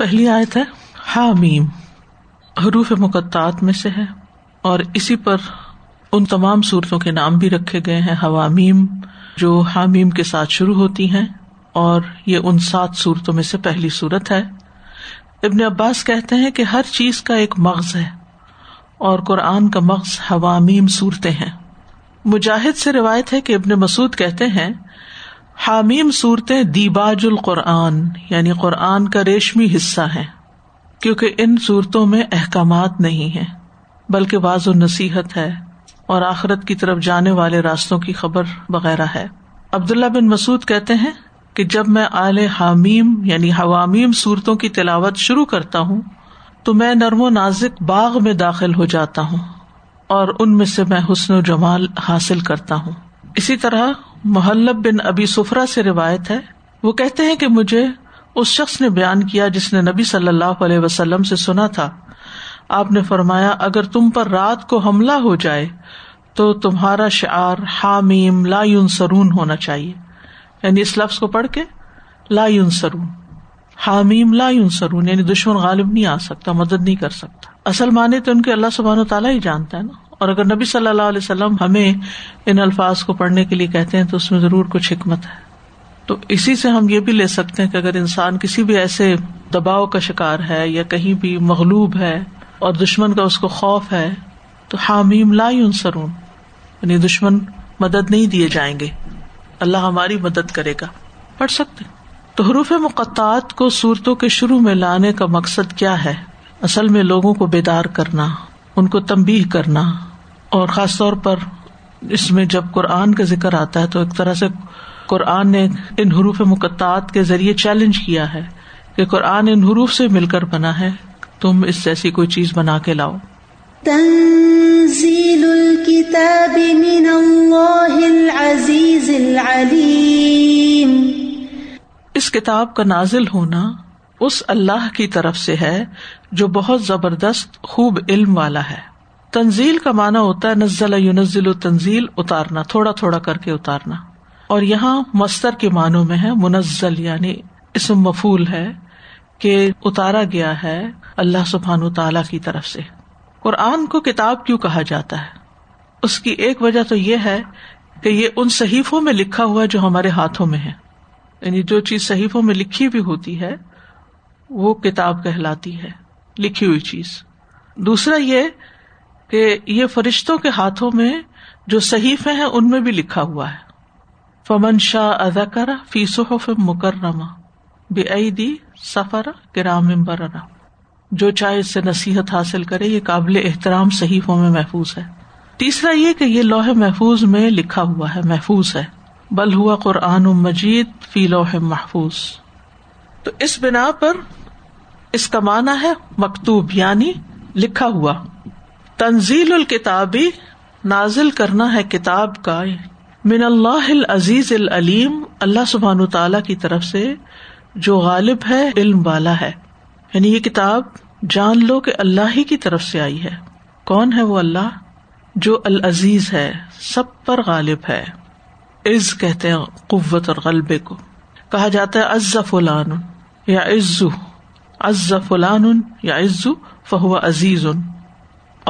پہلی آیت ہے، حامیم، حروف مقطعات میں سے ہے، اور اسی پر ان تمام صورتوں کے نام بھی رکھے گئے ہیں، حوامیم، جو حامیم کے ساتھ شروع ہوتی ہیں، اور یہ ان سات صورتوں میں سے پہلی صورت ہے۔ ابن عباس کہتے ہیں کہ ہر چیز کا ایک مغز ہے، اور قرآن کا مغز حوامیم صورتیں ہیں۔ مجاہد سے روایت ہے کہ ابن مسعود کہتے ہیں حامیم صورتیں دیباج القرآن یعنی قرآن کا ریشمی حصہ ہے کیونکہ ان صورتوں میں احکامات نہیں ہے بلکہ بعض و نصیحت ہے اور آخرت کی طرف جانے والے راستوں کی خبر وغیرہ ہے۔ عبداللہ بن مسعد کہتے ہیں کہ جب میں آل حامیم یعنی حوامیم صورتوں کی تلاوت شروع کرتا ہوں، تو میں نرم و نازک باغ میں داخل ہو جاتا ہوں اور ان میں سے میں حسن و جمال حاصل کرتا ہوں۔ اسی طرح محلب بن ابی سفرا سے روایت ہے، وہ کہتے ہیں کہ مجھے اس شخص نے بیان کیا جس نے نبی صلی اللہ علیہ وسلم سے سنا تھا۔ آپ نے فرمایا، اگر تم پر رات کو حملہ ہو جائے تو تمہارا شعر حامیم لا سرون ہونا چاہیے۔ یعنی اس لفظ کو پڑھ کے لا سرون حامیم لا سرون یعنی دشمن غالب نہیں آ سکتا، مدد نہیں کر سکتا۔ اصل مانے تو ان کے اللہ سبحان و تعالیٰ ہی جانتا ہے نا۔ اور اگر نبی صلی اللہ علیہ وسلم ہمیں ان الفاظ کو پڑھنے کے لیے کہتے ہیں تو اس میں ضرور کچھ حکمت ہے۔ تو اسی سے ہم یہ بھی لے سکتے ہیں کہ اگر انسان کسی بھی ایسے دباؤ کا شکار ہے یا کہیں بھی مغلوب ہے اور دشمن کا اس کو خوف ہے تو حامیم لا سرون یعنی دشمن مدد نہیں دیے جائیں گے۔ اللہ ہماری مدد کرے گا۔ پڑھ سکتے تو حروف مقطعات کو صورتوں کے شروع میں لانے کا مقصد کیا ہے؟ اصل میں لوگوں کو بیدار کرنا، ان کو تمبی کرنا۔ اور خاص طور پر اس میں جب قرآن کا ذکر آتا ہے تو ایک طرح سے قرآن نے ان حروف مقطعات کے ذریعے چیلنج کیا ہے کہ قرآن ان حروف سے مل کر بنا ہے تم اس جیسی کوئی چیز بنا کے لاؤ۔ تنزيل الكتاب من الله العزيز العليم اس کتاب کا نازل ہونا اس اللہ کی طرف سے ہے جو بہت زبردست خوب علم والا ہے۔ تنزیل کا معنی ہوتا ہے نزل یونزل و تنزیل اتارنا، تھوڑا تھوڑا کر کے اتارنا۔ اور یہاں مستر کے معنوں میں ہے منزل یعنی اسم مفول ہے کہ اتارا گیا ہے اللہ سبحان تعالی کی طرف سے۔ قرآن کو کتاب کیوں کہا جاتا ہے؟ اس کی ایک وجہ تو یہ ہے کہ یہ ان صحیفوں میں لکھا ہوا جو ہمارے ہاتھوں میں ہے۔ یعنی جو چیز صحیفوں میں لکھی بھی ہوتی ہے، وہ کتاب کہلاتی ہے، لکھی ہوئی چیز۔ دوسرا یہ کہ یہ فرشتوں کے ہاتھوں میں جو صحیفے ہیں، ان میں بھی لکھا ہوا ہے۔ فمن شاہ ادا کرا فیسو مکرمہ بے دی سفر کرام برا جو چاہے اس سے نصیحت حاصل کرے، یہ قابل احترام صحیفوں میں محفوظ ہے۔ تیسرا یہ کہ یہ لوہے محفوظ میں لکھا ہوا ہے، محفوظ ہے۔ بل ہوا قرآن مجید فی لوح محفوظ۔ تو اس بنا پر اس کا معنی ہے مکتوب یعنی لکھا ہوا۔ تنزیل الکتابی نازل کرنا ہے کتاب کا من اللہ العزیز العلیم، اللہ سبحان تعالی کی طرف سے جو غالب ہے، علم والا ہے۔ یعنی یہ کتاب جان لو کہ اللہ ہی کی طرف سے آئی ہے۔ کون ہے وہ اللہ؟ جو العزیز ہے، سب پر غالب ہے۔ عز کہتے ہیں قوت اور غلبے کو۔ کہا جاتا ہے عز فلان یا عزو۔ عز فلان یا عزو، فہو عزیز۔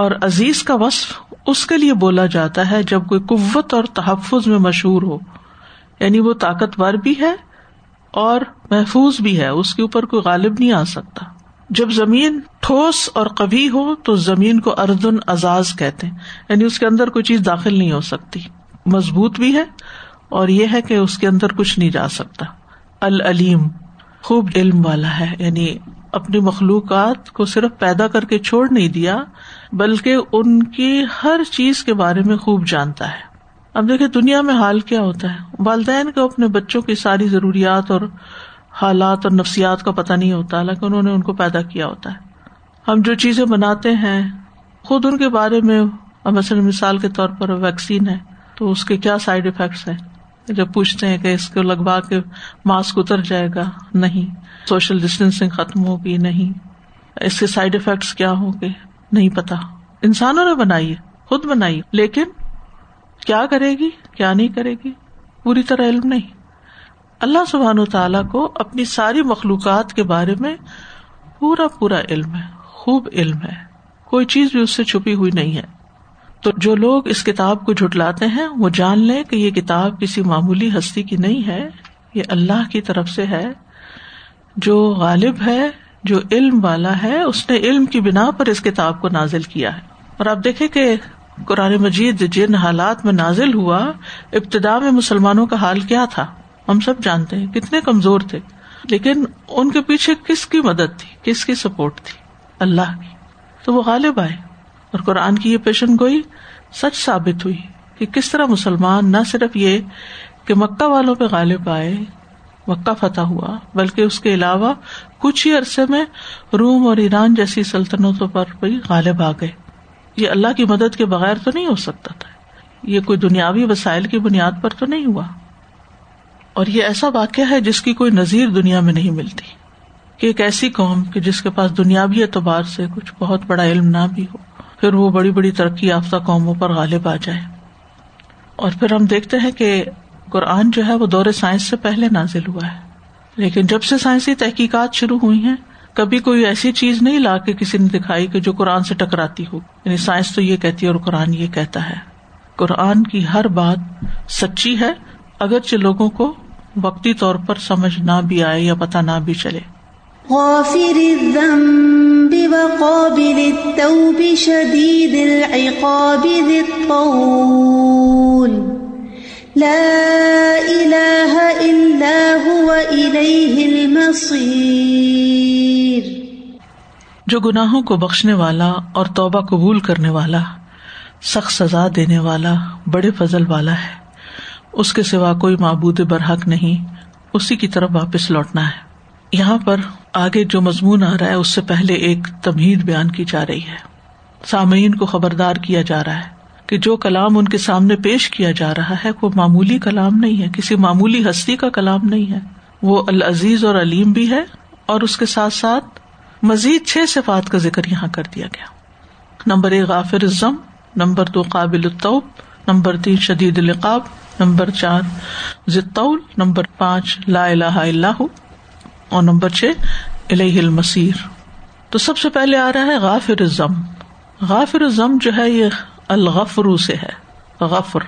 اور عزیز کا وصف اس کے لیے بولا جاتا ہے جب کوئی قوت اور تحفظ میں مشہور ہو۔ یعنی وہ طاقتور بھی ہے اور محفوظ بھی ہے، اس کے اوپر کوئی غالب نہیں آ سکتا۔ جب زمین ٹھوس اور کبھی ہو تو زمین کو اردن اعزاز کہتے ہیں۔ یعنی اس کے اندر کوئی چیز داخل نہیں ہو سکتی۔ مضبوط بھی ہے اور یہ ہے کہ اس کے اندر کچھ نہیں جا سکتا۔ العلیم خوب علم والا ہے یعنی اپنی مخلوقات کو صرف پیدا کر کے چھوڑ نہیں دیا بلکہ ان کی ہر چیز کے بارے میں خوب جانتا ہے۔ اب دیکھے دنیا میں حال کیا ہوتا ہے۔ والدین کو اپنے بچوں کی ساری ضروریات اور حالات اور نفسیات کا پتہ نہیں ہوتا، حالانکہ انہوں نے ان کو پیدا کیا ہوتا ہے۔ ہم جو چیزیں بناتے ہیں، خود ان کے بارے میں مثلاً مثال کے طور پر ویکسین ہے، تو اس کے کیا سائڈ افیکٹس ہیں؟ جب پوچھتے ہیں کہ اس کو لگوا کے ماسک اتر جائے گا، نہیں۔ سوشل ڈسٹینسنگ ختم ہوگی، نہیں۔ اس کے سائڈ افیکٹس کیا ہوں گے؟ نہیں پتا۔ انسانوں نے بنائی ہے، خود بنائی لیکن کیا کرے گی، کیا نہیں کرے گی؟ پوری طرح علم نہیں۔ اللہ سبحان و تعالیٰ کو اپنی ساری مخلوقات کے بارے میں پورا پورا علم ہے، خوب علم ہے۔ کوئی چیز بھی اس سے چھپی ہوئی نہیں ہے۔ تو جو لوگ اس کتاب کو جھٹلاتے ہیں، وہ جان لیں کہ یہ کتاب کسی معمولی ہستی کی نہیں ہے، یہ اللہ کی طرف سے ہے۔ جو غالب ہے جو علم والا ہے، اس نے علم کی بنا پر اس کتاب کو نازل کیا ہے۔ اور آپ دیکھیں کہ قرآن مجید جن حالات میں نازل ہوا ابتدا میں مسلمانوں کا حال کیا تھا؟ ہم سب جانتے ہیں، کتنے کمزور تھے۔ لیکن ان کے پیچھے کس کی مدد تھی؟ کس کی سپورٹ تھی؟ اللہ کی۔ تو وہ غالب آئے اور قرآن کی یہ پیشن گوئی سچ ثابت ہوئی کہ کس طرح مسلمان نہ صرف یہ کہ مکہ والوں پہ غالب آئے مکہ فتح ہوا، بلکہ اس کے علاوہ کچھ ہی عرصے میں روم اور ایران جیسی سلطنتوں پر بھی غالب آ گئے۔ یہ اللہ کی مدد کے بغیر تو نہیں ہو سکتا تھا۔ یہ کوئی دنیاوی وسائل کی بنیاد پر تو نہیں ہوا۔ اور یہ ایسا واقعہ ہے جس کی کوئی نظیر دنیا میں نہیں ملتی۔ کہ ایک ایسی قوم کہ جس کے پاس دنیاوی اعتبار سے کچھ بہت بڑا علم نہ بھی ہو، پھر وہ بڑی بڑی ترقی یافتہ قوموں پر غالب آ جائے۔ اور پھر ہم دیکھتے ہیں کہ قرآن جو ہے وہ دور سائنس سے پہلے نازل ہوا ہے۔ لیکن جب سے سائنسی تحقیقات شروع ہوئی ہیں، کبھی کوئی ایسی چیز نہیں لا کے کسی نے دکھائی کہ جو قرآن سے ٹکراتی ہو۔ یعنی سائنس تو یہ کہتی ہے اور قرآن یہ کہتا ہے۔ قرآن کی ہر بات سچی ہے، اگرچہ لوگوں کو وقتی طور پر سمجھ نہ بھی آئے یا پتہ نہ بھی چلے۔ غافر الذنب وقابل التوب شدید العقاب ذی الطول۔ لا الہ الا هو الیہ المصیر جو گناہوں کو بخشنے والا اور توبہ قبول کرنے والا، سخت سزا دینے والا، بڑے فضل والا ہے۔ اس کے سوا کوئی معبود برحق نہیں، اسی کی طرف واپس لوٹنا ہے۔ یہاں پر آگے جو مضمون آ رہا ہے، اس سے پہلے ایک تمہید بیان کی جا رہی ہے۔ سامعین کو خبردار کیا جا رہا ہے۔ کہ جو کلام ان کے سامنے پیش کیا جا رہا ہے وہ معمولی کلام نہیں ہے، کسی معمولی ہستی کا کلام نہیں ہے۔ وہ العزیز اور علیم بھی ہے اور اس کے ساتھ ساتھ مزید چھ صفات کا ذکر یہاں کر دیا گیا۔ نمبر ایک، غافر ضم نمبر دو، قابل الطوب نمبر تین، شدید القاب نمبر چار ضطول نمبر پانچ، لا الہ اللہ اور نمبر چھ الہ المسیر تو سب سے پہلے آ رہا ہے غافر ضم غافر ضم جو ہے یہ الغفرو سے ہے، غفر۔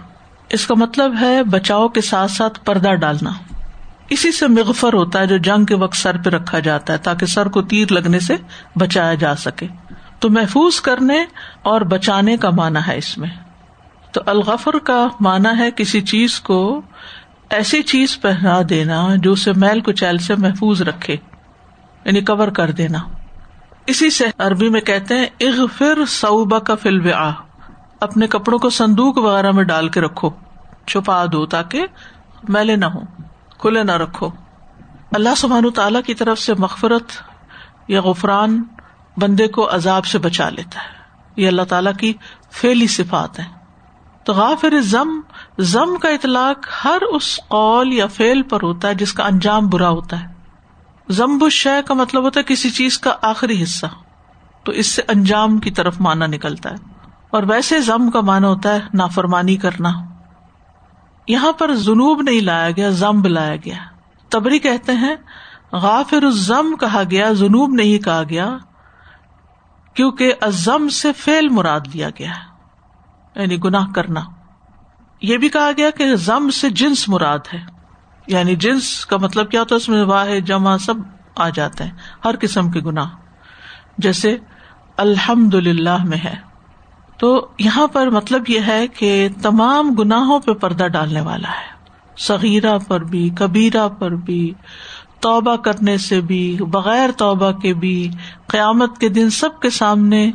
اس کا مطلب ہے بچاؤ کے ساتھ ساتھ پردہ ڈالنا۔ اسی سے مغفر ہوتا ہے جو جنگ کے وقت سر پہ رکھا جاتا ہے، تاکہ سر کو تیر لگنے سے بچایا جا سکے۔ تو محفوظ کرنے اور بچانے کا مانا ہے اس میں۔ تو الغفر کا مانا ہے کسی چیز کو ایسی چیز پہنا دینا جو اسے میل کچیل سے محفوظ رکھے یعنی کور کر دینا۔ اسی سے عربی میں کہتے ہیں، اغفر صوبہ کا فلو اپنے کپڑوں کو صندوق وغیرہ میں ڈال کے رکھو، چھپا دو تاکہ میلے نہ ہو کھلے نہ رکھو۔ اللہ سبحان تعالی کی طرف سے مغفرت یا غفران بندے کو عذاب سے بچا لیتا ہے۔ یہ اللہ تعالیٰ کی فیلی صفات ہے تو غافر ضم ضم کا اطلاق ہر اس قول یا فیل پر ہوتا ہے جس کا انجام برا ہوتا ہے۔ ضمب الشے کا مطلب ہوتا ہے کسی چیز کا آخری حصہ۔ تو اس سے انجام کی طرف مانا نکلتا ہے۔ اور ویسے ضم کا مانا ہوتا ہے نافرمانی کرنا۔ یہاں پر جنوب نہیں لایا گیا زمب لایا گیا۔ تبری کہتے ہیں، غافر الزم کہا گیا جنوب نہیں کہا گیا، کیونکہ ازم سے فیل مراد لیا گیا یعنی گناہ کرنا۔ یہ بھی کہا گیا کہ زم سے جنس مراد ہے۔ یعنی جنس کا مطلب کیا ہوتا ہے؟ اس میں واہ، جمع، سب آ جاتے ہیں، ہر قسم کے گناہ۔ جیسے الحمد للہ میں ہے۔ تو یہاں پر مطلب یہ ہے کہ تمام گناہوں پہ پردہ ڈالنے والا ہے۔ سغیرہ پر بھی، کبیرہ پر بھی، توبہ کرنے سے بھی، بغیر توبہ کے بھی قیامت کے دن سب کے سامنے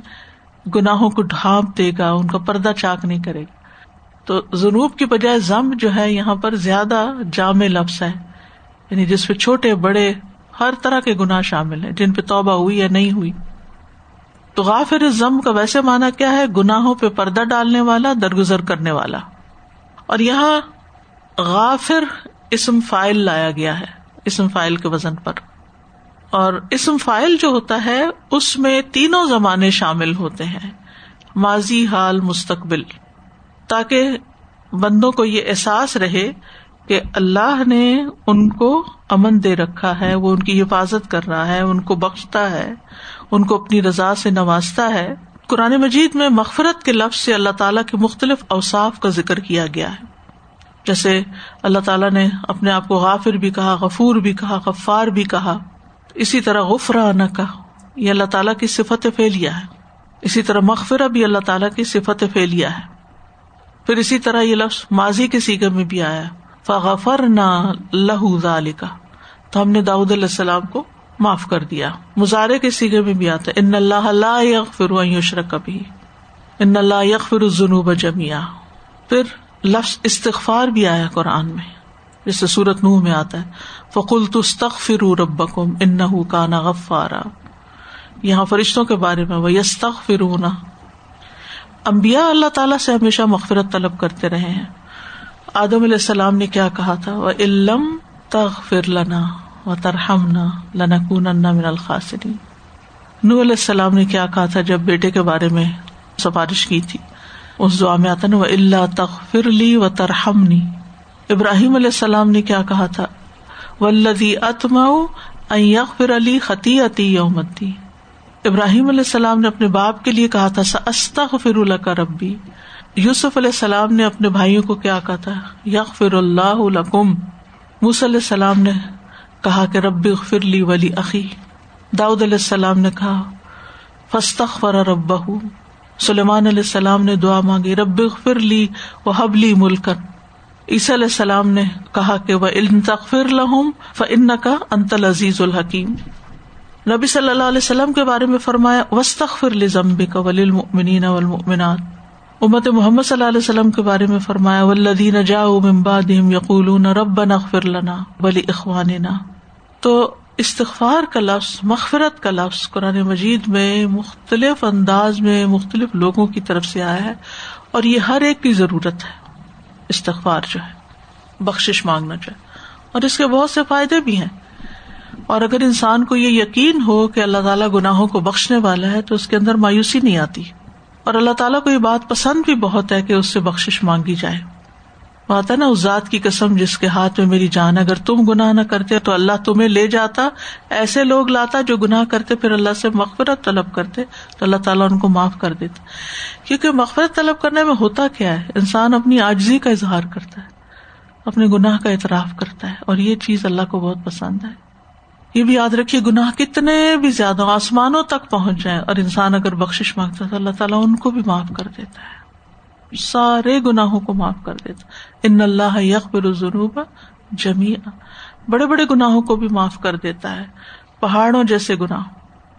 گناہوں کو ڈھانپ دے گا، ان کا پردہ چاک نہیں کرے گا۔ تو جنوب کی بجائے ضم جو ہے یہاں پر زیادہ جامع لفظ ہے۔ یعنی جس پہ چھوٹے، بڑے، ہر طرح کے گناہ شامل ہیں، جن پہ توبہ ہوئی یا نہیں ہوئی۔ تو غافر ضم کا ویسے مانا کیا ہے؟ گناہوں پہ پردہ ڈالنے والا، درگزر کرنے والا۔ اور یہاں غافر اسم فائل لایا گیا ہے، اسم فائل کے وزن پر۔ اور اسم فائل جو ہوتا ہے، اس میں تینوں زمانے شامل ہوتے ہیں۔ ماضی، حال، مستقبل۔ تاکہ بندوں کو یہ احساس رہے کہ اللہ نے ان کو امن دے رکھا ہے، وہ ان کی حفاظت کر رہا ہے، ان کو بخشتا ہے، ان کو اپنی رضا سے نوازتا ہے۔ قرآن مجید میں مغفرت کے لفظ سے اللہ تعالیٰ کے مختلف اوساف کا ذکر کیا گیا ہے۔ جیسے اللہ تعالیٰ نے اپنے آپ کو غافر بھی کہا، غفور بھی کہا، غفار بھی کہا۔ اسی طرح غفرا نہ کہا یہ اللہ تعالیٰ کی صفت فیلیا ہے۔ اسی طرح مغفرہ بھی اللہ تعالیٰ کی صفت فیلیا ہے۔ پھر اسی طرح یہ لفظ ماضی کے سیگے میں بھی آیا۔ فغفر نہ لہو کا تو ہم نے داود علیہ السلام کو معاف کر دیا۔ مظاہرے کے سیگے میں بھی آتا ان اللہ اللہ فرشر کبھی ان اللہ یق فر جمیا پھر لفظ استغفار بھی آیا قرآن میں۔ جیسے سورت نوح میں آتا ہے فکل تستخ ربکم ان کا نا غفارا۔ یہاں فرشتوں کے بارے میں وہ یستخ فرون امبیا اللہ تعالیٰ سے ہمیشہ مغفرت طلب کرتے رہے ہیں۔ آدم علیہ السلام نے کیا کہا تھا؟ وہ علم تغ فر لنا و ترہم نہ لنا کون من الخاصری نو علیہ السلام نے کیا کہا تھا جب بیٹے کے بارے میں سفارش کی تھی؟ اس دعا میں آتا نا وہ اللہ تغ فر لی و ترہم نی ابراہیم علیہ السلام نے کیا کہا تھا؟ ولدی اتما فر علی خطی عتی یومتی ابراہیم علیہ السلام نے اپنے باپ کے لیے کہا تھا استخ فر اللہ کا ربی یوسف علیہ السلام نے اپنے بھائیوں کو کیا کہا تھا؟ یق فر اللہ موس علیہ السلام نے کہا کہ رب لی ولی عقی داؤد علیہ السلام نے کہا فستخ رب سلیمان علیہ السلام نے دعا مانگی، رب فر لی و حبلی ملکن۔ عیسی علیہ السلام نے کہا کہ وہ علم تخر لہم فن کا انتل عزیز الحکیم نبی صلی اللہ علیہ وسلم کے بارے میں فرمایا وسط لی ضمبی کا ولی المنین والمؤمنات۔ امت محمد صلی اللہ علیہ وسلم کے بارے میں فرمایا ولدین جا امباد یقول رب نغفر لنا ولی اخوان تو استغفار کا لفظ، مغفرت کا لفظ قرآن مجید میں مختلف انداز میں مختلف لوگوں کی طرف سے آیا ہے اور یہ ہر ایک کی ضرورت ہے، استغفار جو ہے بخش مانگنا جو ہے، اور اس کے بہت سے فائدے بھی ہیں۔ اور اگر انسان کو یہ یقین ہو کہ اللہ تعالیٰ گناہوں کو بخشنے والا ہے تو اس کے اندر مایوسی نہیں آتی۔ اور اللہ تعالیٰ کو یہ بات پسند بھی بہت ہے کہ اس سے بخش مانگی جائے۔ بات ہے نا، اس ذات کی قسم جس کے ہاتھ میں میری جان اگر تم گناہ نہ کرتے تو اللہ تمہیں لے جاتا۔ ایسے لوگ لاتا جو گناہ کرتے، پھر اللہ سے مغفرت طلب کرتے۔ تو اللہ تعالیٰ ان کو معاف کر دیتا۔ کیونکہ مغفرت طلب کرنے میں ہوتا کیا ہے؟ انسان اپنی آجزی کا اظہار کرتا ہے، اپنے گناہ کا اعتراف کرتا ہے۔ اور یہ چیز اللہ کو بہت پسند ہے۔ یہ بھی یاد رکھیے، گناہ کتنے بھی زیادہ آسمانوں تک پہنچ جائیں اور انسان اگر بخش مانگتا ہے تو اللہ تعالیٰ ان کو بھی معاف کر دیتا ہے۔ سارے گناہوں کو معاف کر دیتا ان اللہ یکبر ضروب جمی بڑے بڑے گناہوں کو بھی معاف کر دیتا ہے۔ پہاڑوں جیسے گناہ۔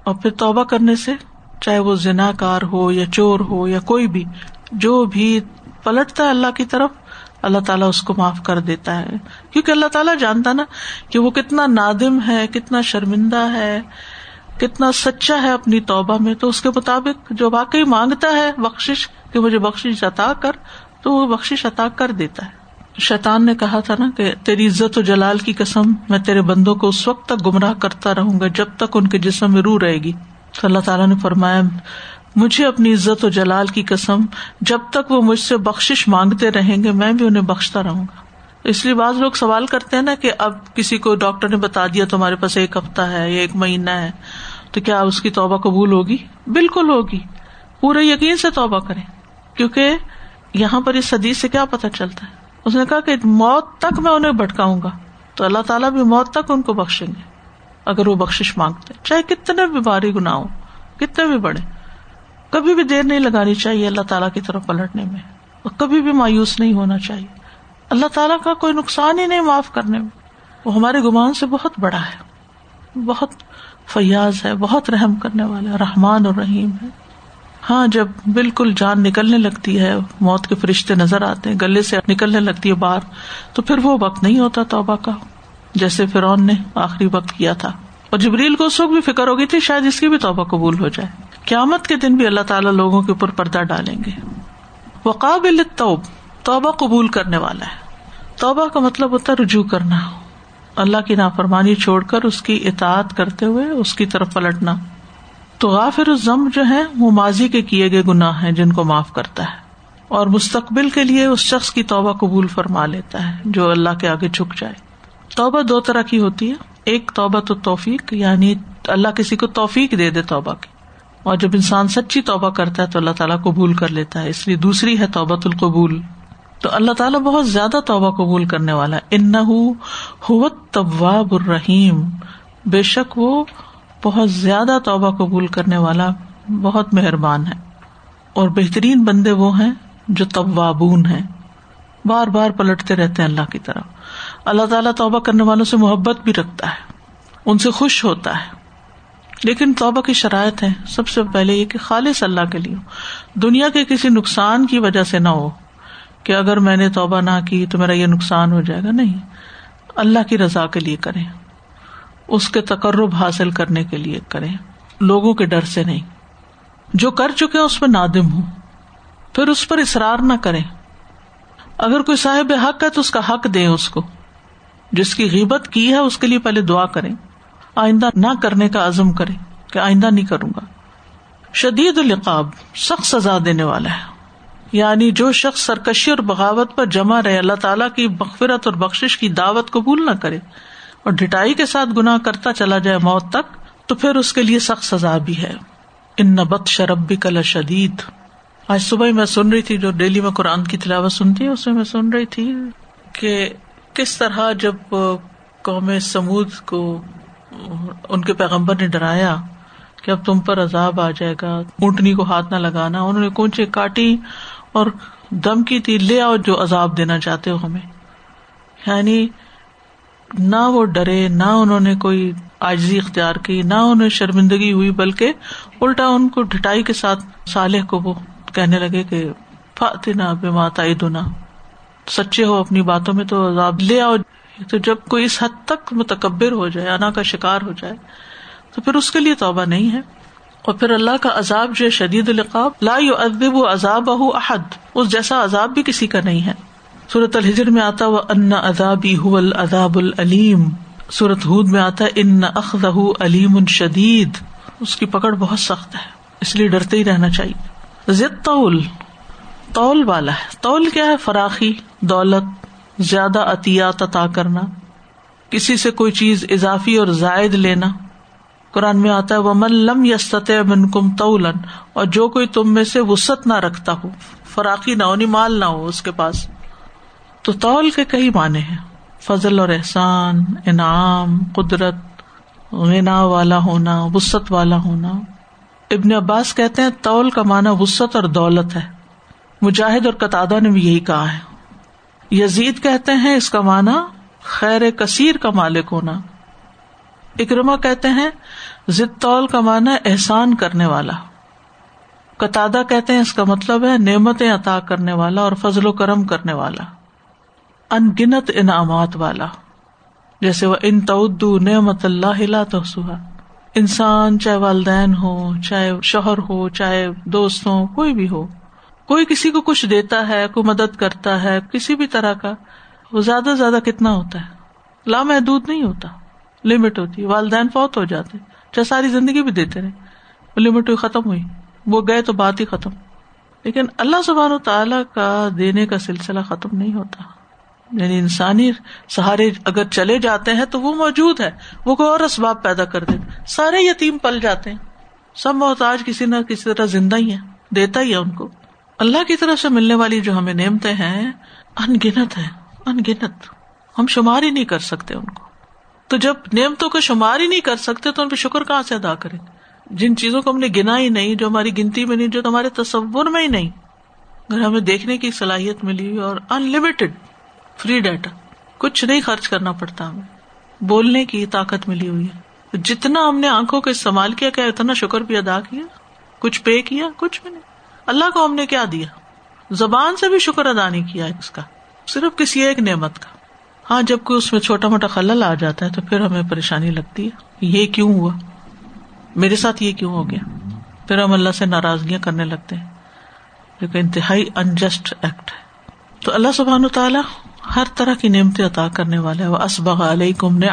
اور پھر توبہ کرنے سے، چاہے وہ زنا کار ہو یا چور ہو یا کوئی بھی، جو بھی پلٹتا ہے اللہ کی طرف اللہ تعالیٰ اس کو معاف کر دیتا ہے۔ کیونکہ اللہ تعالیٰ جانتا نا کہ وہ کتنا نادم ہے، کتنا شرمندہ ہے، کتنا سچا ہے اپنی توبہ میں۔ تو اس کے مطابق جو واقعی مانگتا ہے بخش کہ مجھے بخش عطا کر، تو وہ بخش عطا کر دیتا ہے۔ شیطان نے کہا تھا نا کہ تیری عزت و جلال کی قسم میں تیرے بندوں کو اس وقت تک گمراہ کرتا رہوں گا جب تک ان کے جسم میں روح رہے گی۔ تو اللہ تعالیٰ نے فرمایا مجھے اپنی عزت و جلال کی قسم، جب تک وہ مجھ سے بخش مانگتے رہیں گے، میں بھی انہیں بخشتا رہوں گا۔ اس لیے بعض لوگ سوال کرتے ہیں نا کہ اب کسی کو ڈاکٹر نے بتا دیا تمہارے پاس ایک ہفتہ ہے، یا ایک مہینہ ہے، تو کیا اس کی توبہ قبول ہوگی؟ بالکل ہوگی۔ پورے یقین سے توبہ کرے کیونکہ یہاں پر اس حدیث سے کیا پتا چلتا ہے؟ اس نے کہا کہ موت تک میں انہیں بھٹکاؤں گا، تو اللہ تعالیٰ بھی موت تک ان کو بخشیں گے، اگر وہ بخش مانگتے، چاہے کتنے بھی باری گنا ہو کتنے بھی بڑے۔ کبھی بھی دیر نہیں لگانی چاہیے اللہ تعالیٰ کی طرف پلٹنے میں اور کبھی بھی مایوس نہیں ہونا چاہیے۔ اللہ تعالیٰ کا کوئی نقصان ہی نہیں معاف کرنے میں۔ وہ ہمارے گمان سے بہت بڑا ہے۔ بہت فیاض ہے، بہت رحم کرنے والا رحمان اور رحیم ہے۔ ہاں جب بالکل جان نکلنے لگتی ہے، موت کے فرشتے نظر آتے ہیں، گلے سے نکلنے لگتی ہے باہر تو پھر وہ وقت نہیں ہوتا توبہ کا۔ جیسے فرون نے آخری وقت کیا تھا۔ اور جبریل کو اس وقت بھی فکر ہو گئی تھی، شاید اس کی بھی توبہ قبول ہو جائے۔ قیامت کے دن بھی اللہ تعالیٰ لوگوں کے اوپر پردہ ڈالیں گے۔ وقابل توب توبہ قبول کرنے والا ہے۔ توبہ کا مطلب ہوتا ہے رجوع کرنا۔ اللہ کی نافرمانی چھوڑ کر اس کی اطاعت کرتے ہوئے اس کی طرف پلٹنا۔ تو غافر الزم جو ہے وہ ماضی کے کیے گئے گناہ ہیں جن کو معاف کرتا ہے۔ اور مستقبل کے لیے اس شخص کی توبہ قبول فرما لیتا ہے، جو اللہ کے آگے جھک جائے۔ توبہ دو طرح کی ہوتی ہے۔ ایک توبہ تو توفیق یعنی اللہ کسی کو توفیق دے دے توبہ کی۔ اور جب انسان سچی توبہ کرتا ہے تو اللہ تعالیٰ قبول کر لیتا ہے، اس لیے دوسری ہے توبۃ القبول۔ تو اللہ تعالیٰ بہت زیادہ توبہ قبول کرنے والا ان طواب الرحیم۔ بے شک وہ بہت زیادہ توبہ قبول کرنے والا بہت مہربان ہے۔ اور بہترین بندے وہ ہیں جو طوابون ہیں۔ بار بار پلٹتے رہتے ہیں اللہ کی طرف۔ اللہ تعالیٰ توبہ کرنے والوں سے محبت بھی رکھتا ہے۔ ان سے خوش ہوتا ہے۔ لیکن توبہ کی شرائط ہے سب سے پہلے یہ کہ خالص اللہ کے لیے دنیا کے کسی نقصان کی وجہ سے نہ ہو کہ اگر میں نے توبہ نہ کی تو میرا یہ نقصان ہو جائے گا۔ نہیں۔ اللہ کی رضا کے لیے کریں۔ اس کے تقرب حاصل کرنے کے لیے کریں۔ لوگوں کے ڈر سے نہیں۔ جو کر چکے اس میں نادم ہوں۔ پھر اس پر اصرار نہ کریں۔ اگر کوئی صاحب حق ہے تو اس کا حق دیں اس کو۔ جس کی غیبت کی ہے اس کے لیے پہلے دعا کریں۔ آئندہ نہ کرنے کا عزم کرے کہ آئندہ نہیں کروں گا۔ شدید القاب سخت سزا دینے والا ہے۔ یعنی جو شخص سرکشی اور بغاوت پر جمع رہے، اللہ تعالیٰ کی بخفرت اور بخش کی دعوت قبول نہ کرے اور ڈٹائی کے ساتھ گنا کرتا چلا جائے موت تک، تو پھر اس کے لیے سخت سزا بھی ہے۔ ان نبت شربی کل شدید آج صبح میں سن رہی تھی جو ڈیلی میں قرآن کی تلاوت سنتی ہے اس میں میں سن رہی تھی کہ کس طرح جب قوم سمود کو ان کے پیغمبر نے ڈرایا کہ اب تم پر عذاب آ جائے گا، اونٹنی کو ہاتھ نہ لگانا، انہوں نے کونچے کاٹی اور دم کی تھی، لے آؤ جو عذاب دینا چاہتے ہو ہمیں۔ یعنی نہ وہ ڈرے، نہ انہوں نے کوئی آجزی اختیار کی، نہ انہیں شرمندگی ہوئی، بلکہ الٹا ان کو ڈٹائی کے ساتھ سالح کو وہ کہنے لگے کہ فاتنا بے ماتا دنا سچے ہو اپنی باتوں میں تو عذاب، لے آؤ تو جب کوئی اس حد تک متکبر ہو جائے، انا کا شکار ہو جائے، تو پھر اس کے لیے توبہ نہیں ہے۔ اور پھر اللہ کا عذاب جو شدید القاب لا ادب و عذاب احد، اس جیسا عذاب بھی کسی کا نہیں ہے۔ سورت الحجر میں آتا وہ ان ادابی العذاب العلیم۔ سورت ہود میں آتا ہے، ان اخذہ علیم شدید۔ اس کی پکڑ بہت سخت ہے، اس لیے ڈرتے ہی رہنا چاہیے۔ ضد طول طول والا ہے۔ طول کیا ہے؟ فراخی، دولت۔ زیادہ عطیات عطا کرنا، کسی سے کوئی چیز اضافی اور زائد لینا۔ قرآن میں آتا ہے وہ من لم یست من کم تولن اور جو کوئی تم میں سے وسط نہ رکھتا ہو، فراقی نہ ہو مال نہ ہو اس کے پاس، تو تول کے کئی معنی ہیں۔ فضل اور احسان، انعام، قدرت، غنا والا ہونا وسط والا ہونا۔ ابن عباس کہتے ہیں تول کا معنی وسط اور دولت ہے۔ مجاہد اور قطع نے بھی یہی کہا ہے۔ یزید کہتے ہیں اس کا معنی خیر کثیر کا مالک ہونا۔ اکرما کہتے ہیں ضد طول کا معنی احسان کرنے والا۔ قطع کہتے ہیں اس کا مطلب ہے نعمتیں عطا کرنے والا اور فضل و کرم کرنے والا۔ ان گنت انعامات والا۔ جیسے وہ ان تودو نعمت اللہ تو انسان چاہے والدین ہو چاہے شوہر ہو، چاہے دوست ہو کوئی بھی ہو۔ کوئی کسی کو کچھ دیتا ہے، کوئی مدد کرتا ہے، کسی بھی طرح کا، وہ زیادہ سے زیادہ کتنا ہوتا ہے؟ لامحدود نہیں ہوتا لمٹ ہوتی والدین فوت ہو جاتے چاہے ساری زندگی بھی دیتے رہے لمٹ ہوئی، ختم ہوئی، وہ گئے تو بات ہی ختم۔ لیکن اللہ سبحان و تعالی کا دینے کا سلسلہ ختم نہیں ہوتا۔ یعنی انسانی سہارے اگر چلے جاتے ہیں تو وہ موجود ہے وہ کوئی اور اسباب پیدا کر دیتے سارے یتیم پل جاتے ہیں۔ سب محتاج کسی نہ کسی طرح زندہ ہی ہے دیتا ہی ہے ان کو۔ اللہ کی طرف سے ملنے والی جو ہمیں نعمتیں ہیں ان گنت ہے ان گنت ہم شمار ہی نہیں کر سکتے ان کو۔ تو جب نعمتوں کو شمار ہی نہیں کر سکتے تو ان پہ شکر کہاں سے ادا کریں؟ جن چیزوں کو ہم نے گنا ہی نہیں، جو ہماری گنتی میں نہیں، جو ہمارے تصور میں ہی نہیں۔ اگر ہمیں دیکھنے کی صلاحیت ملی اور ان لمیٹڈ فری ڈیٹا کچھ نہیں خرچ کرنا پڑتا ہمیں۔ بولنے کی طاقت ملی ہوئی ہے۔ جتنا ہم نے آنکھوں کا استعمال کیا کیا اتنا شکر بھی ادا کیا؟ کچھ پے کیا؟ کچھ بھی نہیں۔ اللہ کو ہم نے کیا دیا؟ زبان سے بھی شکر ادا نہیں کیا اس کا، صرف کسی ایک نعمت کا۔ ہاں جب کوئی اس میں چھوٹا موٹا خلل آ جاتا ہے تو پھر ہمیں پریشانی لگتی ہے۔ یہ کیوں ہوا؟ میرے ساتھ یہ کیوں ہو گیا؟ پھر ہم اللہ سے ناراضگیاں کرنے لگتے ہیں۔ جو کہ انتہائی انجسٹ ایکٹ ہے۔ تو اللہ سبحان و تعالیٰ ہر طرح کی نعمتیں عطا کرنے والا ہے۔ وہ اسبغ علیہ کم نے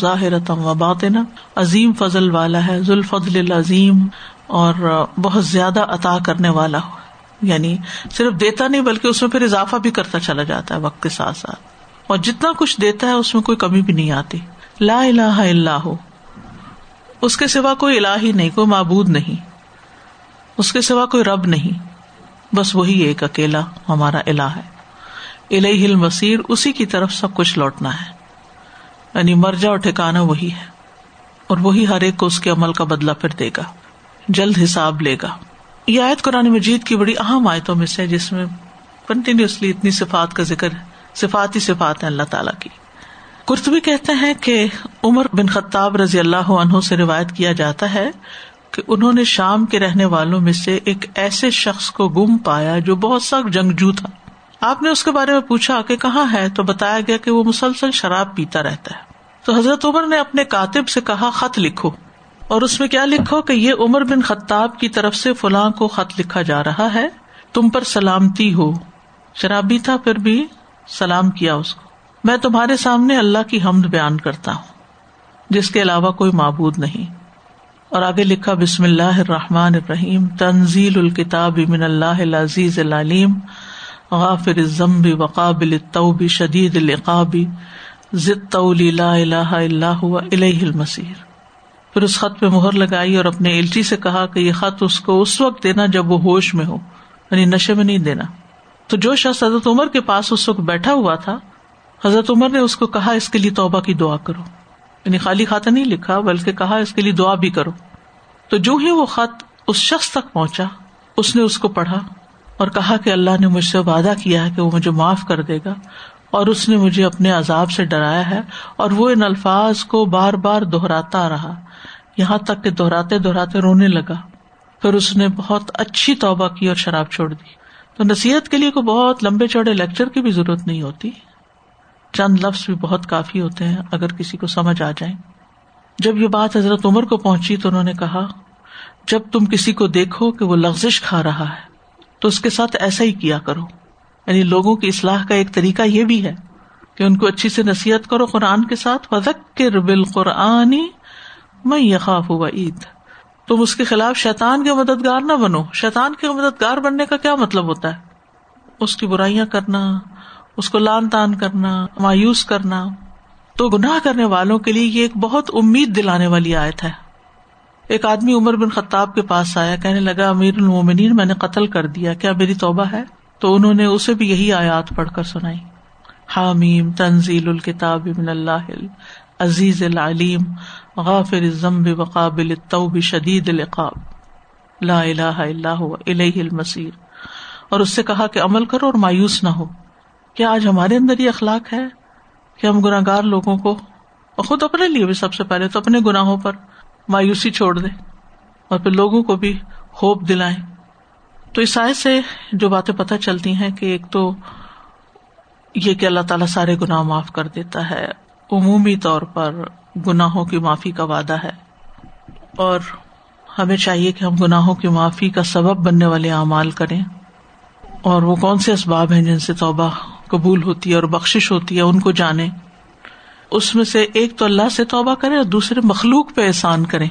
ظاہر و عظیم فضل والا ہے ذوالفضل العظیم اور بہت زیادہ عطا کرنے والا ہو یعنی صرف دیتا نہیں بلکہ اس میں پھر اضافہ بھی کرتا چلا جاتا ہے وقت کے ساتھ ساتھ۔ اور جتنا کچھ دیتا ہے اس میں کوئی کمی بھی نہیں آتی۔ لا الہ الا ہو۔ اس کے سوا کوئی الہ ہی نہیں، کوئی معبود نہیں۔ اس کے سوا کوئی رب نہیں۔ بس وہی ایک اکیلا ہمارا الہ ہے۔ الہ المسیر اسی کی طرف سب کچھ لوٹنا ہے۔ یعنی مرجا اور ٹھکانا وہی ہے۔ اور وہی ہر ایک کو اس کے عمل کا بدلا پھر دے گا۔ جلد حساب لے گا۔ یہ آیت قرآن مجید کی بڑی اہم آیتوں میں سے جس میں کنٹینیوسلی اتنی صفات کا ذکر صفات ہی صفات ہیں اللہ تعالیٰ کی۔ کرتبی کہتے ہیں کہ عمر بن خطاب رضی اللہ عنہ سے روایت کیا جاتا ہے کہ انہوں نے شام کے رہنے والوں میں سے ایک ایسے شخص کو گم پایا جو بہت سخت جنگجو تھا۔ آپ نے اس کے بارے میں پوچھا کہ کہاں ہے؟ تو بتایا گیا کہ وہ مسلسل شراب پیتا رہتا ہے۔ تو حضرت عمر نے اپنے کاتب سے کہا، خط لکھو۔ اور اس میں کیا لکھو کہ یہ عمر بن خطاب کی طرف سے فلاں کو خط لکھا جا رہا ہے، تم پر سلامتی ہو۔ شرابی تھا، پھر بھی سلام کیا اس کو۔ میں تمہارے سامنے اللہ کی حمد بیان کرتا ہوں، جس کے علاوہ کوئی معبود نہیں۔ اور آگے لکھا، بسم اللہ الرحمٰن الرحیم، تنزیل الکتاب من اللہ العزیز العلیم، غافر الذنب وقابل التوب شدید العقاب ضد طولی لا الہ الا هو، الیہ المصیر۔ پھر اس خط پہ مہر لگائی اور اپنے الٹی سے کہا کہ یہ خط اس کو اس وقت دینا جب وہ ہوش میں ہو یعنی نشے میں نہیں دینا۔ تو جو شخص حضرت عمر کے پاس اس وقت بیٹھا ہوا تھا، حضرت عمر نے اس کو کہا، اس کے لیے توبہ کی دعا کرو۔ یعنی خالی خاتہ نہیں لکھا، بلکہ کہا، اس کے لیے دعا بھی کرو۔ تو جو ہی وہ خط اس شخص تک پہنچا، اس نے اس کو پڑھا اور کہا کہ اللہ نے مجھ سے وعدہ کیا ہے کہ وہ مجھے معاف کر دے گا اور اس نے مجھے اپنے عذاب سے ڈرایا ہے اور وہ ان الفاظ کو بار بار دہراتا رہا۔ یہاں تک کہ دہراتے دہراتے رونے لگا۔ پھر اس نے بہت اچھی توبہ کی اور شراب چھوڑ دی۔ تو نصیحت کے لیے کوئی بہت لمبے چوڑے لیکچر کی بھی ضرورت نہیں ہوتی۔ چند لفظ بھی بہت کافی ہوتے ہیں اگر کسی کو سمجھ آ جائیں جب یہ بات حضرت عمر کو پہنچی تو انہوں نے کہا، جب تم کسی کو دیکھو کہ وہ لغزش کھا رہا ہے، تو اس کے ساتھ ایسا ہی کیا کرو۔ یعنی لوگوں کی اصلاح کا ایک طریقہ یہ بھی ہے کہ ان کو اچھی سے نصیحت کرو قرآن کے ساتھ۔ بال قرآنی میں یقاف ہوا عید تم اس کے خلاف شیتان کے مددگار نہ بنو۔ شیتان کے مددگار بننے کا کیا مطلب ہوتا ہے؟ اس کی برائیاں کرنا، اس کو لان تان کرنا، مایوس کرنا۔ تو گناہ کرنے والوں کے لیے یہ ایک بہت امید دلانے والی آیت ہے۔ ایک آدمی عمر بن خطاب کے پاس آیا، کہنے لگا، امیر المومنین، میں نے قتل کر دیا، کیا میری توبہ ہے؟ تو انہوں نے اسے بھی یہی آیات پڑھ کر سنائی۔ حامیم تنزیل الکتاب من اللہ عزیز العلیم۔ غافر الذنب وقابل التوب شدید العقاب. لا الہ الا هو، الیہ المصیر. اور اس سے کہا کہ عمل کرو اور مایوس نہ ہو. کیا آج ہمارے اندر یہ اخلاق ہے کہ ہم گناگار لوگوں کو، اور خود اپنے لیے بھی سب سے پہلے تو اپنے گناہوں پر مایوسی چھوڑ دیں اور پھر لوگوں کو بھی ہوپ دلائیں؟ تو عیسائی سے جو باتیں پتہ چلتی ہیں کہ ایک تو یہ کہ اللہ تعالیٰ سارے گناہ معاف کر دیتا ہے، عمومی طور پر گناہوں کی معافی کا وعدہ ہے۔ اور ہمیں چاہیے کہ ہم گناہوں کی معافی کا سبب بننے والے اعمال کریں۔ اور وہ کون سے اسباب ہیں جن سے توبہ قبول ہوتی ہے اور بخش ہوتی ہے، ان کو جانے اس میں سے ایک تو اللہ سے توبہ کرے اور دوسرے مخلوق پہ احسان کرے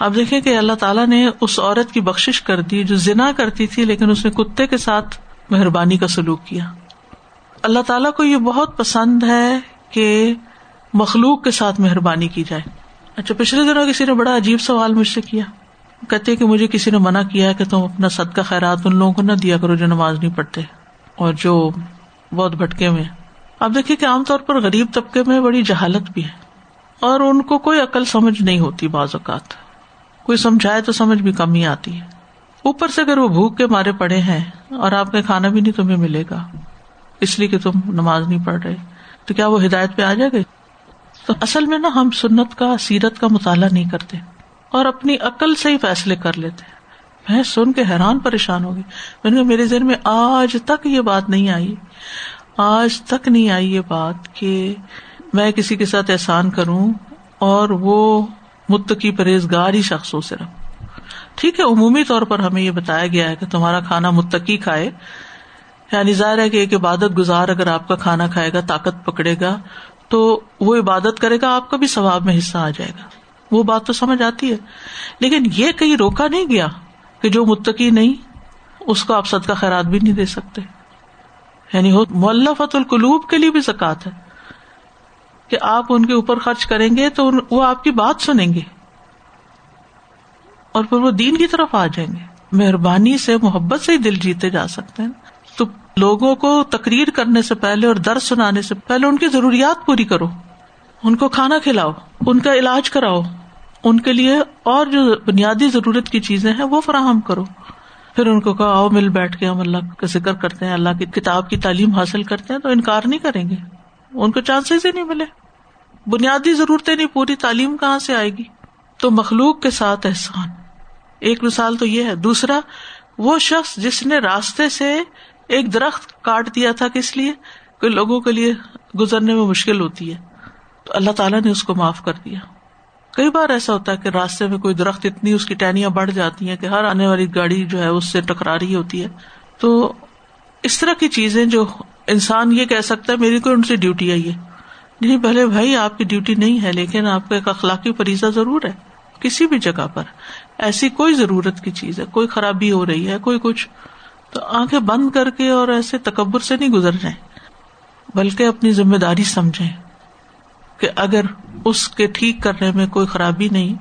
اب دیکھیں کہ اللہ تعالیٰ نے اس عورت کی بخش کر دی جو ذنا کرتی تھی، لیکن اس نے کتے کے ساتھ مہربانی کا سلوک کیا۔ اللہ تعالیٰ کو یہ بہت پسند ہے کہ مخلوق کے ساتھ مہربانی کی جائے۔ اچھا پچھلے دنوں کسی نے بڑا عجیب سوال مجھ سے کیا۔ کہتے کہ مجھے کسی نے منع کیا کہ تم اپنا صدقہ خیرات ان لوگوں کو نہ دیا کرو جو نماز نہیں پڑھتے۔ اور جو بہت بھٹکے ہوئے اب دیکھیے کہ عام طور پر غریب طبقے میں بڑی جہالت بھی ہے۔ اور ان کو کوئی عقل سمجھ نہیں ہوتی بعض اوقات۔ کوئی سمجھائے تو سمجھ بھی کم ہی آتی ہے۔ اوپر سے اگر وہ بھوک کے مارے پڑے ہیں اور آپ نے کھانا بھی نہیں تمہیں ملے گا، اس لیے کہ تم نماز نہیں پڑھ رہے، تو کیا وہ ہدایت پہ آ جائے گا تو اصل میں نا ہم سنت کا، سیرت کا مطالعہ نہیں کرتے اور اپنی عقل سے ہی فیصلے کر لیتے میں سن کے حیران پریشان ہوگی میں نے میرے ذہن میں آج تک یہ بات نہیں آئی۔ آج تک نہیں آئی یہ بات کہ میں کسی کے ساتھ احسان کروں اور وہ متقی پرہیزگار ہی شخص ہو صرف۔ ٹھیک ہے، عمومی طور پر ہمیں یہ بتایا گیا ہے کہ تمہارا کھانا متقی کھائے۔ یعنی ظاہر ہے کہ ایک عبادت گزار اگر آپ کا کھانا کھائے گا، طاقت پکڑے گا تو وہ عبادت کرے گا، آپ کا بھی ثواب میں حصہ آ جائے گا۔ وہ بات تو سمجھ آتی ہے۔ لیکن یہ کہیں روکا نہیں گیا کہ جو متقی نہیں، اس کو آپ صدقہ خیرات بھی نہیں دے سکتے۔ یعنی ملفت القلوب کے لیے بھی زکات ہے۔ کہ آپ ان کے اوپر خرچ کریں گے تو وہ آپ کی بات سنیں گے۔ اور پھر وہ دین کی طرف آ جائیں گے۔ مہربانی سے، محبت سے ہی دل جیتے جا سکتے ہیں۔ لوگوں کو تقریر کرنے سے پہلے اور درد سنانے سے پہلے ان کی ضروریات پوری کرو۔ ان کو کھانا کھلاؤ، ان کا علاج کراؤ۔ ان کے لیے اور جو بنیادی ضرورت کی چیزیں ہیں وہ فراہم کرو۔ پھر ان کو کہو آؤ مل بیٹھ کے ہم اللہ کا ذکر کرتے ہیں، اللہ کی کتاب کی تعلیم حاصل کرتے ہیں تو انکار نہیں کریں گے۔ ان کو چانسز ہی نہیں ملے۔ بنیادی ضرورتیں نہیں، پوری تعلیم کہاں سے آئے گی؟ تو مخلوق کے ساتھ احسان۔ ایک مثال تو یہ ہے۔ دوسرا، وہ شخص جس نے راستے سے ایک درخت کاٹ دیا تھا کس لیے؟ کہ لوگوں کے لیے گزرنے میں مشکل ہوتی ہے۔ تو اللہ تعالیٰ نے اس کو معاف کر دیا۔ کئی بار ایسا ہوتا ہے کہ راستے میں کوئی درخت اتنی اس کی ٹہنیاں بڑھ جاتی ہیں کہ ہر آنے والی گاڑی جو ہے اس سے ٹکرا رہی ہوتی ہے۔ تو اس طرح کی چیزیں جو انسان یہ کہہ سکتا ہے، میری کوئی ان سے ڈیوٹی آئی ہے نہیں پہلے بھائی، آپ کی ڈیوٹی نہیں ہے، لیکن آپ کا ایک اخلاقی فریضہ ضرور ہے۔ کسی بھی جگہ پر ایسی کوئی ضرورت کی چیز ہے، کوئی خرابی ہو رہی ہے، کوئی کچھ۔ تو آنکھیں بند کر کے اور ایسے تکبر سے نہیں گزر جائیں، بلکہ اپنی ذمہ داری سمجھیں کہ اگر اس کے ٹھیک کرنے میں کوئی خرابی نہیں،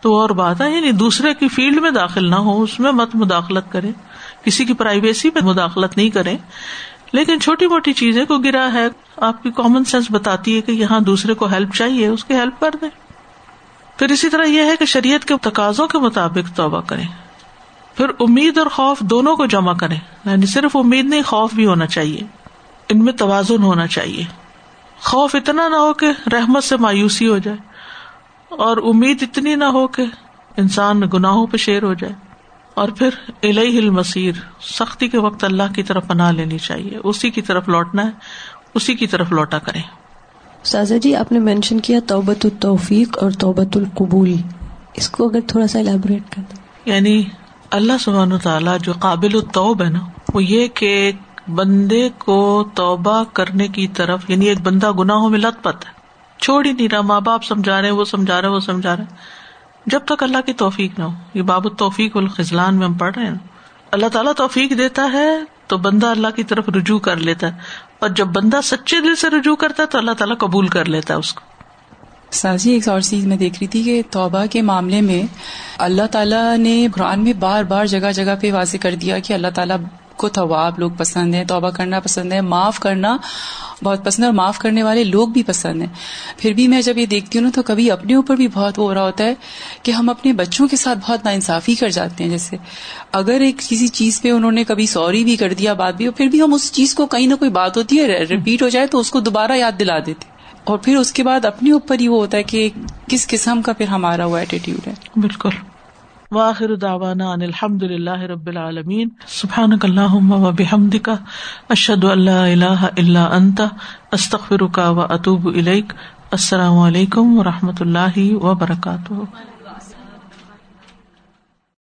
تو اور بات ہے یعنی دوسرے کی فیلڈ میں داخل نہ ہو اس میں مت مداخلت کرے کسی کی پرائیویسی میں مداخلت نہیں کرے لیکن چھوٹی موٹی چیزیں کو گرا ہے، آپ کی کامن سینس بتاتی ہے کہ یہاں دوسرے کو ہیلپ چاہیے، اس کی ہیلپ کر دیں۔ پھر اسی طرح یہ ہے کہ شریعت کے تقاضوں کے مطابق توبہ کریں۔ پھر امید اور خوف دونوں کو جمع کریں۔ یعنی صرف امید نہیں خوف بھی ہونا چاہیے۔ ان میں توازن ہونا چاہیے۔ خوف اتنا نہ ہو کہ رحمت سے مایوسی ہو جائے اور امید اتنی نہ ہو کہ انسان گناہوں پہ شیر ہو جائے۔ اور پھر الہی ہل مسیر سختی کے وقت اللہ کی طرف پناہ لینی چاہیے۔ اسی کی طرف لوٹنا ہے اسی کی طرف لوٹا کریں۔ سازا جی آپ نے مینشن کیا توبت التوفیق اور توبت القبول۔ اس کو اگر تھوڑا سا الیبوریٹ کر دیں۔ یعنی اللہ سبحان تعالیٰ جو قابل التوب ہے نا، وہ یہ کہ بندے کو توبہ کرنے کی طرف یعنی ایک بندہ گناہوں میں لت پت ہے۔ چھوڑ ہی نہیں رہا، ماں باپ سمجھا رہے وہ سمجھا رہے وہ سمجھا رہے جب تک اللہ کی توفیق نہ ہو، یہ باب توفیق الخضلان میں ہم پڑھ رہے ہیں۔ اللہ تعالیٰ توفیق دیتا ہے تو بندہ اللہ کی طرف رجوع کر لیتا ہے۔ اور جب بندہ سچے دل سے رجوع کرتا ہے تو اللہ تعالیٰ قبول کر لیتا ہے اس کو۔ سازی ایک اور چیز میں دیکھ رہی تھی کہ توبہ کے معاملے میں اللہ تعالیٰ نے قرآن میں بار بار جگہ جگہ پہ واضح کر دیا کہ اللہ تعالیٰ کو طواب لوگ پسند ہیں، توبہ کرنا پسند ہے، معاف کرنا بہت پسند ہے اور معاف کرنے والے لوگ بھی پسند ہیں۔ پھر بھی میں جب یہ دیکھتی ہوں نا تو کبھی اپنے اوپر بھی بہت ہو رہا ہوتا ہے کہ ہم اپنے بچوں کے ساتھ بہت نا انصافی کر جاتے ہیں۔ جیسے اگر ایک کسی چیز پہ انہوں نے کبھی سوری بھی کر دیا، بات بھی، پھر بھی ہم اس چیز کو کہیں نہ کوئی بات ہوتی ہے ریپیٹ ہو جائے تو اس کو دوبارہ یاد دلا دیتے۔ اور پھر اس کے بعد اپنے اوپر ہی وہ ہوتا ہے کہ کس قسم کا پھر ہمارا وہ ایٹیٹیوڈ ہے۔ بالکل۔ واخر دعوانا ان الحمد للہ رب العالمین۔ سبحانک اللہم و بحمدک، اشہد ان لا الہ الا انت، استغفرک و اتوب الیک۔ السلام علیکم و رحمۃ اللہ وبرکاتہ۔